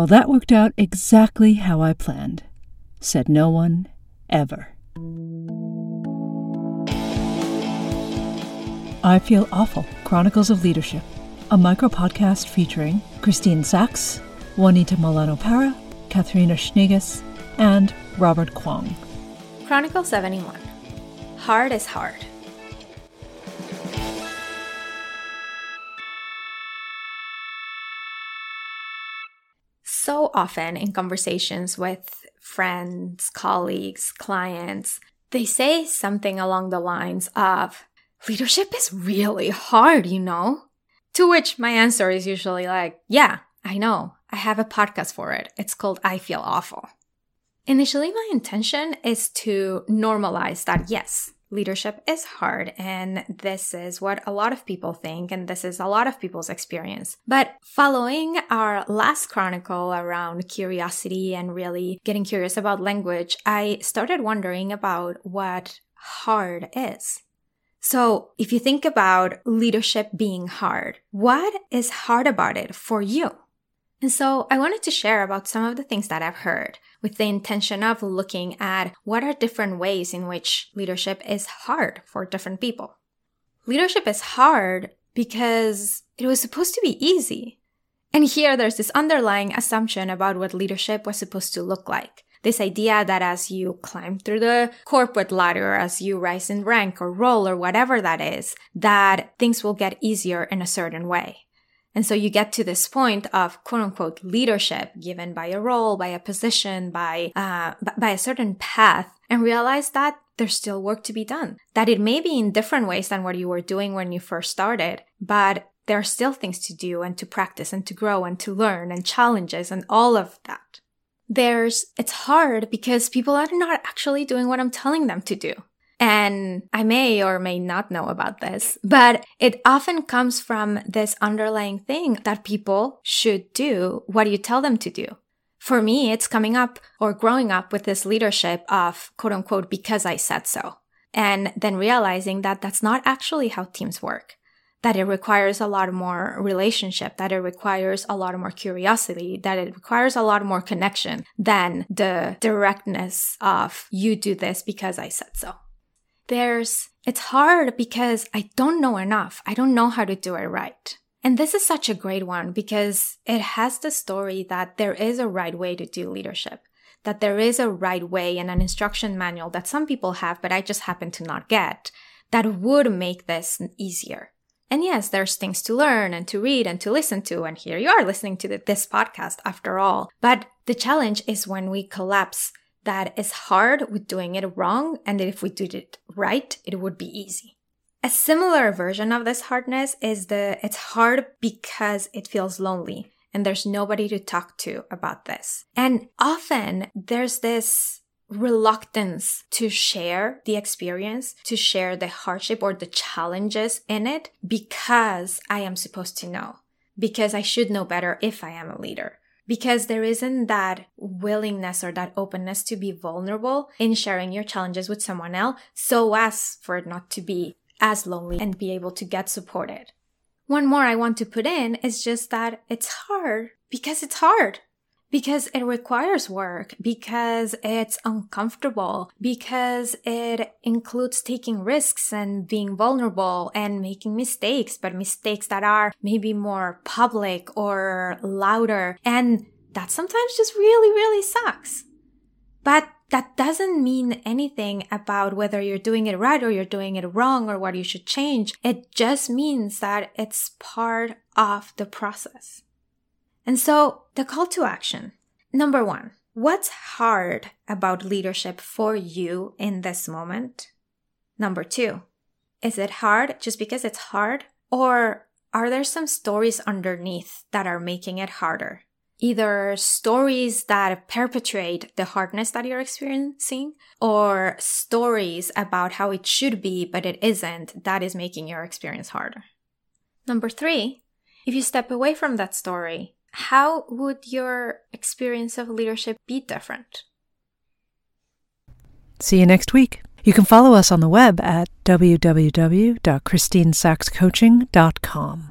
Well, that worked out exactly how I planned, said no one ever. I Feel Awful Chronicles of Leadership, a micro podcast featuring Christine Sachs, Juanita Molano Para, Katharina Schneeges, and Robert Kwong. Chronicle 71 Hard is Hard. So often in conversations with friends, colleagues, clients, they say something along the lines of, leadership is really hard, you know? To which my answer is usually like, yeah, I know. I have a podcast for it. It's called I Feel Awful. Initially, my intention is to normalize that yes, leadership is hard and this is what a lot of people think and this is a lot of people's experience. But following our last chronicle around curiosity and really getting curious about language, I started wondering about what hard is. So if you think about leadership being hard, what is hard about it for you? And so I wanted to share about some of the things that I've heard with the intention of looking at what are different ways in which leadership is hard for different people. Leadership is hard because it was supposed to be easy. And here there's this underlying assumption about what leadership was supposed to look like. This idea that as you climb through the corporate ladder, as you rise in rank or role or whatever that is, that things will get easier in a certain way. And so you get to this point of quote unquote leadership given by a role, by a position, by, uh, by a certain path and realize that there's still work to be done. That it may be in different ways than what you were doing when you first started, but there are still things to do and to practice and to grow and to learn and challenges and all of that. There's, it's hard because people are not actually doing what I'm telling them to do. And I may or may not know about this, but it often comes from this underlying thing that people should do what you tell them to do. For me, it's coming up or growing up with this leadership of quote unquote, because I said so. And then realizing that that's not actually how teams work. That it requires a lot more relationship, that it requires a lot more curiosity, that it requires a lot more connection than the directness of you do this because I said so there's, it's hard because I don't know enough. I don't know how to do it right. And this is such a great one because it has the story that there is a right way to do leadership, that there is a right way and an instruction manual that some people have, but I just happen to not get that would make this easier. And yes, there's things to learn and to read and to listen to. And here you are listening to this podcast after all. But the challenge is when we collapse that is hard with doing it wrong, and that if we did it right, it would be easy. A similar version of this hardness is the it's hard because it feels lonely and there's nobody to talk to about this. And often there's this reluctance to share the experience, to share the hardship or the challenges in it because I am supposed to know, because I should know better if I am a leader because there isn't that willingness or that openness to be vulnerable in sharing your challenges with someone else so as for it not to be as lonely and be able to get supported. One more I want to put in is just that it's hard because it's hard because it requires work, because it's uncomfortable, because it includes taking risks and being vulnerable and making mistakes, but mistakes that are maybe more public or louder. And that sometimes just really, really sucks. But that doesn't mean anything about whether you're doing it right or you're doing it wrong or what you should change. It just means that it's part of the process. And so the call to action. Number one, what's hard about leadership for you in this moment? Number two, is it hard just because it's hard? Or are there some stories underneath that are making it harder? Either stories that perpetuate the hardness that you're experiencing, or stories about how it should be, but it isn't, that is making your experience harder. Number three, if you step away from that story, how would your experience of leadership be different? See you next week. You can follow us on the web at www.christinesachscoaching.com.